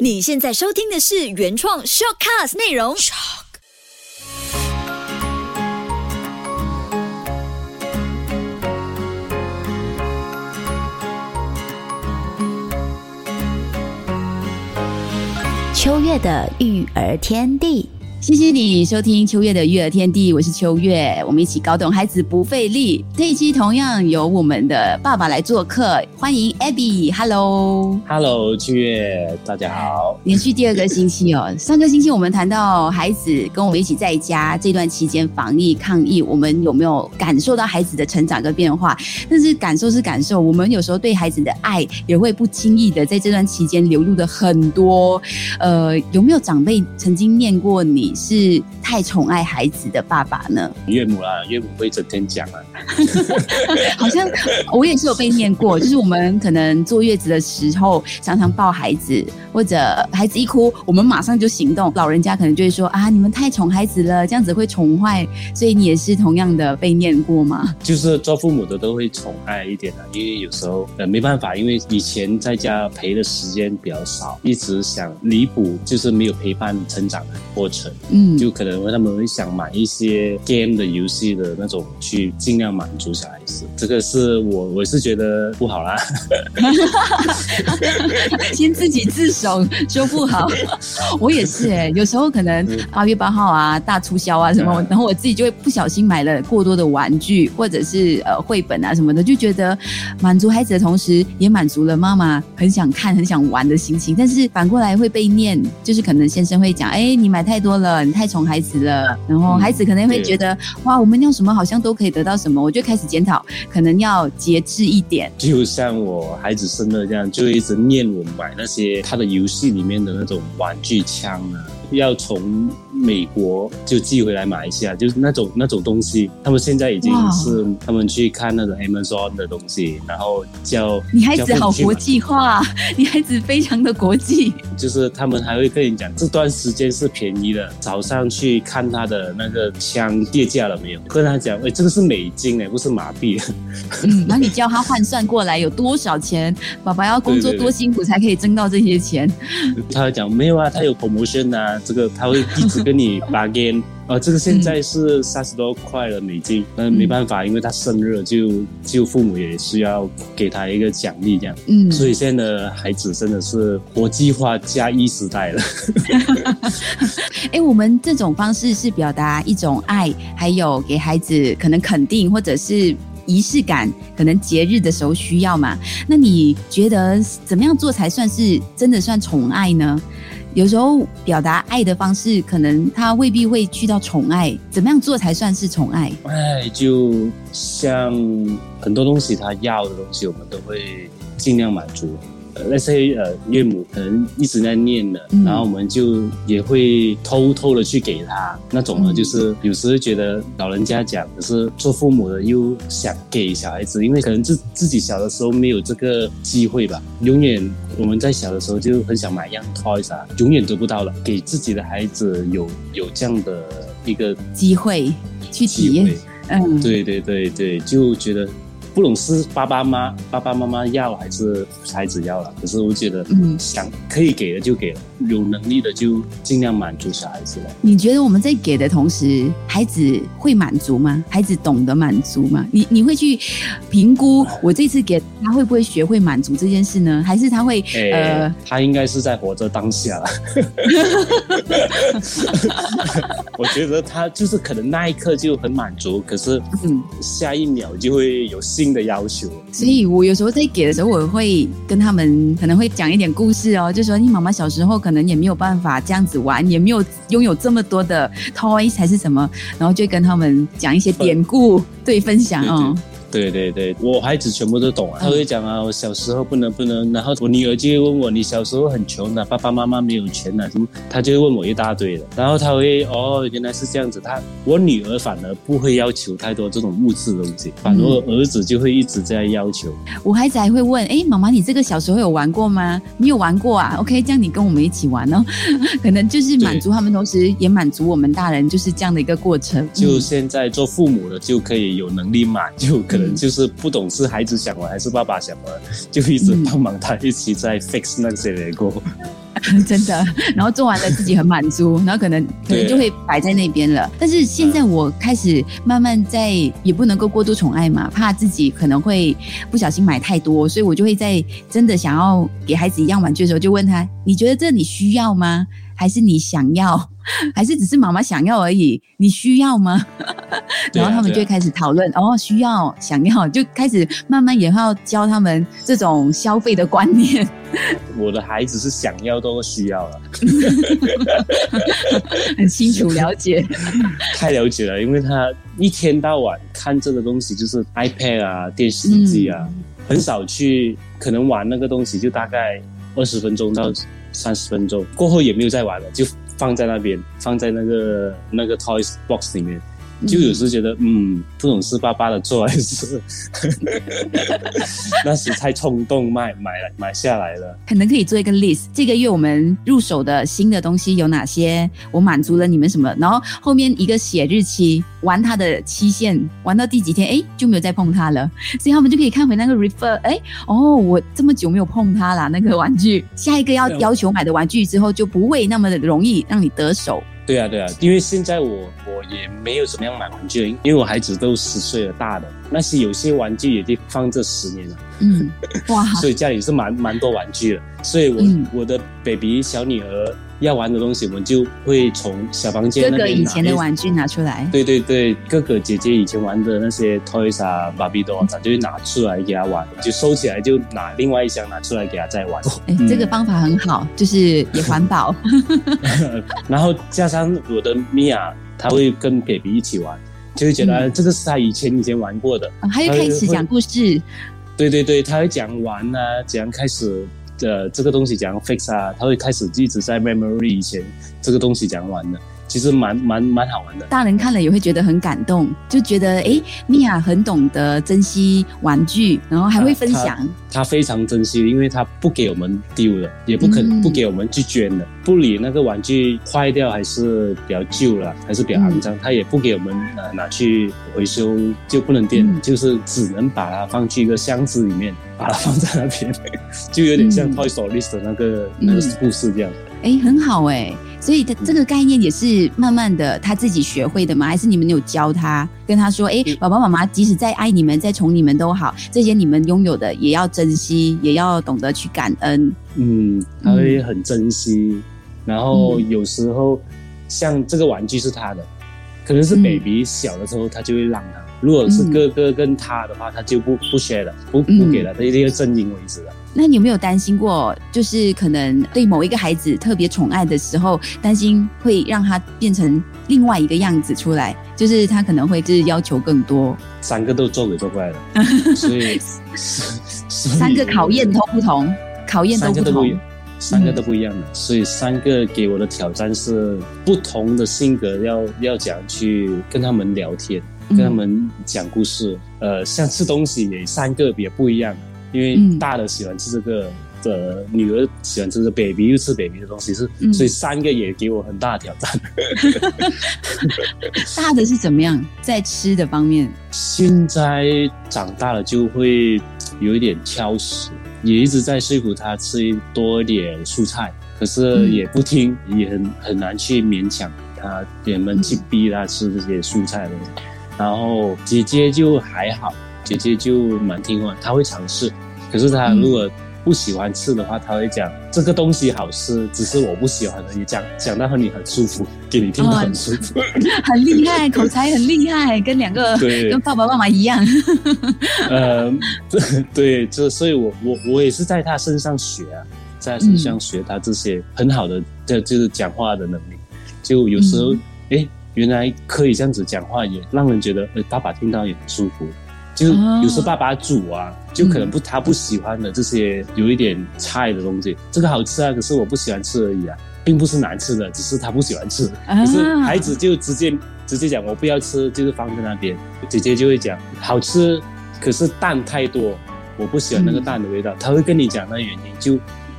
你现在收听的是原创 shortcast 内容。秋月的育儿天地。谢谢你收听秋月的育儿天地，我是秋月，我们一起搞懂孩子不费力。这一期同样由我们的爸爸来做客，欢迎 Abby，Hello，Hello，秋月，大家好。连续第二个星期哦，上个星期我们谈到孩子跟我们一起在家这段期间防疫抗疫，我们有没有感受到孩子的成长跟变化？但是感受是感受，我们有时候对孩子的爱也会不经意的在这段期间流露的很多。呃，有没有长辈曾经念过你？是太宠爱孩子的爸爸呢？岳母啊，岳母会整天讲啊。好像我也是有被念过，就是我们可能坐月子的时候，常常抱孩子，或者孩子一哭，我们马上就行动。老人家可能就会说啊，你们太宠孩子了，这样子会宠坏。所以你也是同样的被念过吗？就是做父母的都会宠爱一点的，因为有时候呃没办法，因为以前在家陪的时间比较少，一直想弥补，就是没有陪伴成长的过程。嗯，就可能他们会想买一些 game 的游戏的那种，去尽量满足小孩子。这个是我我是觉得不好啦。先自己自首说不好，我也是哎，有时候可能八月八号啊大促销啊什么，然后我自己就会不小心买了过多的玩具或者是呃绘本啊什么的，就觉得满足孩子的同时，也满足了妈妈很想看很想玩的心情。但是反过来会被念，就是可能先生会讲，哎，你买太多了。你太宠孩子了，然后孩子可能会觉得哇，我们要什么好像都可以得到什么，我就开始检讨，可能要节制一点。就像我孩子生了这样，就一直念我买那些他的游戏里面的那种玩具枪啊，要从。美国就寄回来马来西亚，就是那种那种东西。他们现在已经是他们去看那种 Amazon 的东西，然后叫你孩子好国际化，你孩子非常的国际。就是他们还会跟你讲这段时间是便宜的，早上去看他的那个枪跌价了没有？跟他讲，哎，这个是美金哎，不是马币。嗯，然后你教他换算过来有多少钱？爸爸要工作多辛苦才可以挣到这些钱？他会讲没有啊，他有 promotion 啊，这个他会一直。跟你 bargain 啊，这个现在是三十多块了美金，那没办法，因为他生日，就就父母也需要给他一个奖励这样。嗯，所以现在的孩子真的是国际化加一时代了。哎，我们这种方式是表达一种爱，还有给孩子可能肯定或者是仪式感，可能节日的时候需要嘛？那你觉得怎么样做才算是真的算宠爱呢？有时候表达爱的方式，可能他未必会去到宠爱。怎么样做才算是宠爱？爱就像很多东西，他要的东西，我们都会尽量满足。那些呃岳母可能一直在念的，然后我们就也会偷偷的去给他那种呢，就是有时候觉得老人家讲，可是做父母的又想给小孩子，因为可能自自己小的时候没有这个机会吧。永远我们在小的时候就很想买一样 toys 啊，永远得不到了。给自己的孩子有有这样的一个机会去体验，嗯，对对对对，就觉得。不懂是爸爸妈爸爸妈妈要还是孩子要了，可是我觉得，嗯，想可以给的就给了，有能力的就尽量满足小孩子了。你觉得我们在给的同时，孩子会满足吗？孩子懂得满足吗？你你会去评估我这次给他会不会学会满足这件事呢？还是他会呃，他应该是在活着当下了。我觉得他就是可能那一刻就很满足，可是嗯，下一秒就会有新。的要求，所以我有时候在给的时候，我会跟他们可能会讲一点故事哦，就说你妈妈小时候可能也没有办法这样子玩，也没有拥有这么多的 toys 还是什么，然后就跟他们讲一些典故，对，分享哦。对对对对对，我孩子全部都懂啊。他会讲啊，我小时候不能不能，然后我女儿就会问我，你小时候很穷的，爸爸妈妈没有钱啊，什么？他就会问我一大堆的。然后他会哦，原来是这样子。他我女儿反而不会要求太多这种物质的东西，反而儿子就会一直在要求。我孩子还会问，哎，妈妈，你这个小时候有玩过吗？你有玩过啊？OK，这样你跟我们一起玩哦。可能就是满足他们，同时也满足我们大人，就是这样的一个过程。就现在做父母的就可以有能力买，就可能。就是不懂是孩子想玩还是爸爸想玩，就一直帮忙他一起在 fix 那些 lego。真的。然后做完了自己很满足，然后可能可能就会摆在那边了。但是现在我开始慢慢在，也不能够过度宠爱嘛，怕自己可能会不小心买太多，所以我就会在真的想要给孩子一样玩具的时候，就问他：你觉得这你需要吗？还是你想要？还是只是妈妈想要而已？你需要吗？然后他们就会开始讨论，哦，需要、想要，就开始慢慢也要教他们这种消费的观念。我的孩子是想要都需要了，很清楚了解，太了解了，因为他一天到晚看这个东西，就是 iPad 啊、电视机啊，很少去可能玩那个东西，就大概二十分钟到三十分钟，过后也没有再玩了，就。放在那边，放在那个那个 toys box 里面。就有时觉得，嗯，不懂事巴巴的做还是 那时太冲动，买买了买下来了。可能可以做一个 list，这个月我们入手的新的东西有哪些？我满足了你们什么？然后后面一个写日期，玩它的期限，玩到第几天，哎，就没有再碰它了。所以他们就可以看回那个 refer，哎，哦，我这么久没有碰它了，那个玩具，下一个要要求买的玩具之后就不会那么的容易让你得手。对啊，对啊，因为现在我我也没有怎么样买玩具，因为我孩子都十岁了，大的那些有些玩具也得放这十年了，嗯，哇，所以家里是蛮蛮多玩具的，所以我我的 baby 小女儿。要玩的东西，我们就会从小房间哥哥以前的玩具拿出来。对对对，哥哥姐姐以前玩的那些 toys 啊、芭比多啊，就会拿出来给她玩，就收起来，就拿另外一箱拿出来给她再玩。哎，这个方法很好，就是也环保。然后加上我的米娅，她会跟 baby 一起玩，就会觉得这个是她以前以前玩过的。还会开始讲故事。对对对，他会讲玩啊，怎样开始。的，这个东西讲 fix 啊，他会开始一直在 memory 以前这个东西讲完的。其实蛮蛮蛮好玩的，大人看了也会觉得很感动，就觉得哎，米娅很懂得珍惜玩具，然后还会分享。他非常珍惜，因为他不给我们丢了，也不肯不给我们去捐的，不理那个玩具坏掉还是比较旧了，还是比较肮脏，他也不给我们拿拿去回收，就不能电，就是只能把它放去一个箱子里面，把它放在那边，就有点像 Toy Story 的那个那个故事这样。哎，很好哎。所以，他这个概念也是慢慢的他自己学会的吗？还是你们有教他，跟他说：“哎，爸爸妈妈即使再爱你们、再宠你们都好，这些你们拥有的也要珍惜，也要懂得去感恩。”嗯，他会很珍惜。然后有时候，像这个玩具是他的，可能是 baby 小的时候，他就会让他。如果是哥哥跟他的话，他就不不 share 了，不不给了，他一定要正经为止的。那你有没有担心过，就是可能对某一个孩子特别宠爱的时候，担心会让他变成另外一个样子出来，就是他可能会就是要求更多。三个都做鬼做怪了，所以三个考验都不同，考验都不同，三个都不一样的，所以三个给我的挑战是不同的性格，要要怎样去跟他们聊天。跟他们讲故事，呃，像吃东西也三个也不一样，因为大的喜欢吃这个，的女儿喜欢吃这个，baby 又吃 baby 的东西，是所以三个也给我很大的挑战。大的是怎么样？在吃的方面？现在长大了就会有一点挑食，也一直在说服他吃多一点蔬菜，可是也不听，也很很难去勉强他，也们去逼他吃这些蔬菜的。然后姐姐就还好，姐姐就蛮听话，她会尝试。可是她如果不喜欢吃的话，她会讲这个东西好吃，只是我不喜欢而已。讲讲到和你很舒服，给你听得很舒服，很厉害，口才很厉害，跟两个跟爸爸妈妈一样。呃，对，这所以，我我我也是在她身上学啊，在他身上学她这些很好的，就就是讲话的能力。就有时候，哎。原来可以这样子讲话，也让人觉得，呃，爸爸听到也很舒服。就是有时爸爸煮啊，就可能不他不喜欢的这些有一点菜的东西，这个好吃啊，可是我不喜欢吃而已啊，并不是难吃的，只是他不喜欢吃。可是孩子就直接直接讲我不要吃，就是放在那边。姐姐就会讲好吃，可是蛋太多，我不喜欢那个蛋的味道。他会跟你讲那原因，就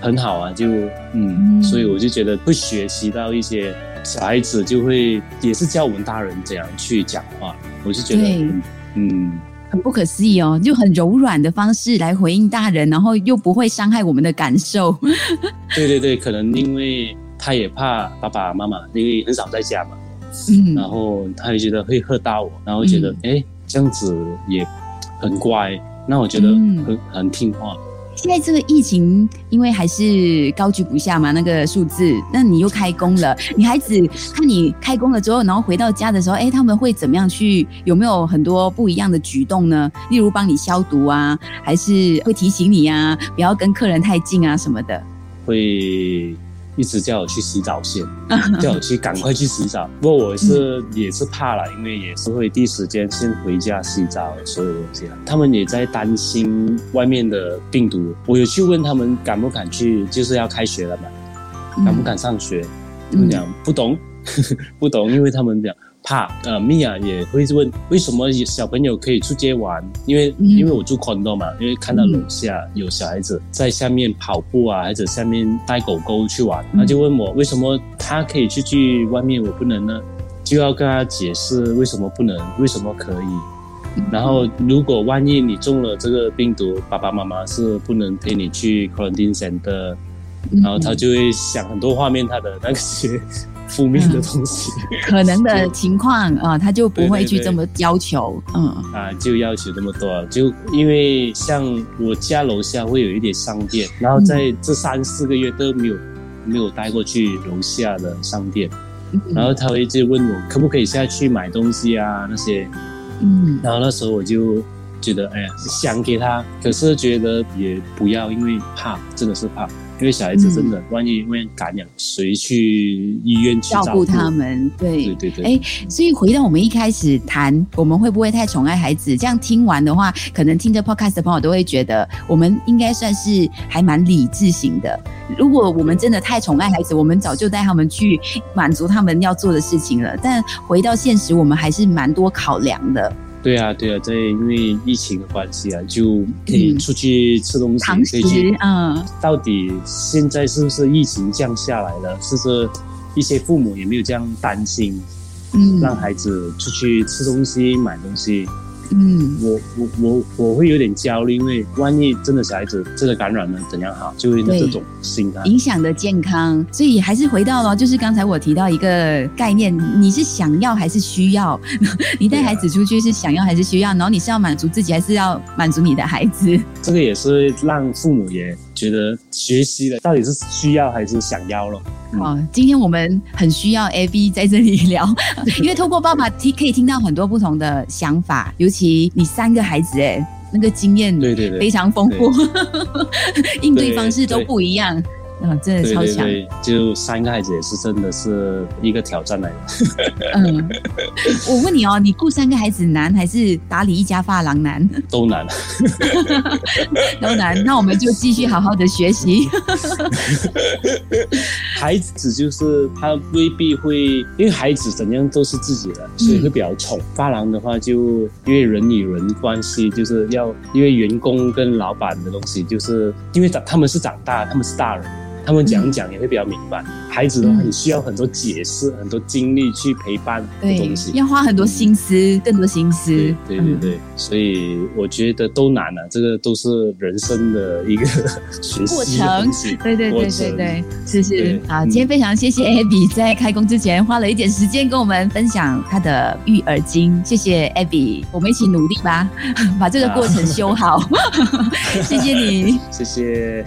很好啊，就嗯，所以我就觉得会学习到一些。小孩子就会也是教我们大人怎样去讲话，我就觉得，嗯，很不可思议哦，就很柔软的方式来回应大人，然后又不会伤害我们的感受。对对对，可能因为他也怕爸爸妈妈，因为很少在家嘛，嗯。然后他也觉得会喝到我，然后觉得哎、诶这样子也很乖，那我觉得嗯。很、很听话。现在这个疫情，因为还是高居不下嘛，那个数字，那你又开工了，女孩子看你开工了之后，然后回到家的时候，哎，他们会怎么样去？有没有很多不一样的举动呢？例如帮你消毒啊，还是会提醒你啊，不要跟客人太近啊什么的？会一直叫我去洗澡先，叫我去赶快去洗澡。不过我是、也是怕了，因为也是会第一时间先回家洗澡，所有东西了。他们也在担心外面的病毒。我有去问他们敢不敢去，就是要开学了嘛，敢不敢上学？他们讲不懂，不懂，因为他们讲怕。呃，米娅也会问为什么小朋友可以出街玩，因为、嗯因为我住 condo 嘛，因为看到楼下有小孩子在下面跑步啊，或者下面带狗狗去玩，嗯他就问我为什么他可以出去外面，我不能呢？就要跟他解释为什么不能，为什么可以。然后，如果万一你中了这个病毒，爸爸妈妈是不能陪你去 quarantine center，嗯然后他就会想很多画面，他的那些 负面的东西、可能的情况啊、他就不会去这么要求，嗯。啊，就要求这么多。就因为像我家楼下会有一点商店，然后在这三四个月都没有没有带过去楼下的商店，嗯。然后他会一直问我可不可以下去买东西啊那些，嗯。然后那时候我就觉得哎呀想给他，可是觉得也不要，因为怕，真的是怕。因为小孩子真的，万一万一感染，谁去医院去照照顾他？们，对对对对，哎所以回到我们一开始谈，我们会不会太宠爱孩子？这样听完的话，可能听着 podcast 的朋友都会觉得，我们应该算是还蛮理智型的。如果我们真的太宠爱孩子，我们早就带他们去满足他们要做的事情了。但回到现实，我们还是蛮多考量的。对啊，对啊，在因为疫情的关系啊，就可以嗯出去吃东西，常识可以去。，嗯到底现在是不是疫情降下来了？是不是一些父母也没有这样担心，嗯让孩子出去吃东西、买东西？嗯，我我我我会有点焦虑，因为万一真的小孩子真的感染了，怎样好？就会有这种心态。影响的健康，所以还是回到了，就是刚才我提到一个概念，你是想要还是需要？你带孩子出去是想要还是需要？然后你是要满足自己，还是要满足你的孩子？这个也是让父母也觉得学习了，到底是需要还是想要咯？嗯。哦，今天我们很需要 A B 在这里聊，因为透过爸爸听可以听到很多不同的想法，尤其你三个孩子，哎，那个经验对对对，非常丰富，应对方式都不一样，嗯，真的超强。对对，就三个孩子也是真的是一个挑战来的。嗯，我问你哦，你顾三个孩子难还是打理一家发廊难？都难。都难。那我们就继续好好的学习。孩子就是他未必会，因为孩子怎样都是自己的，所以会比较宠。发廊的话就因为人与人关系，就是要因为员工跟老板的东西，就是因为长他们是长大，他们是大人。他们讲讲也会比较明白，孩子的话，嗯你需要很多解释、很多精力去陪伴的对东西，。要花很多心思，更多心思对。对对嗯，所以我觉得都难啊，这个都是人生的一个学习过程。对对对对对，是是好，嗯今天非常谢谢 Abby 在开工之前花了一点时间跟我们分享她的育儿经，谢谢 Abby，我们一起努力吧，把这个过程修好，谢谢你。谢谢。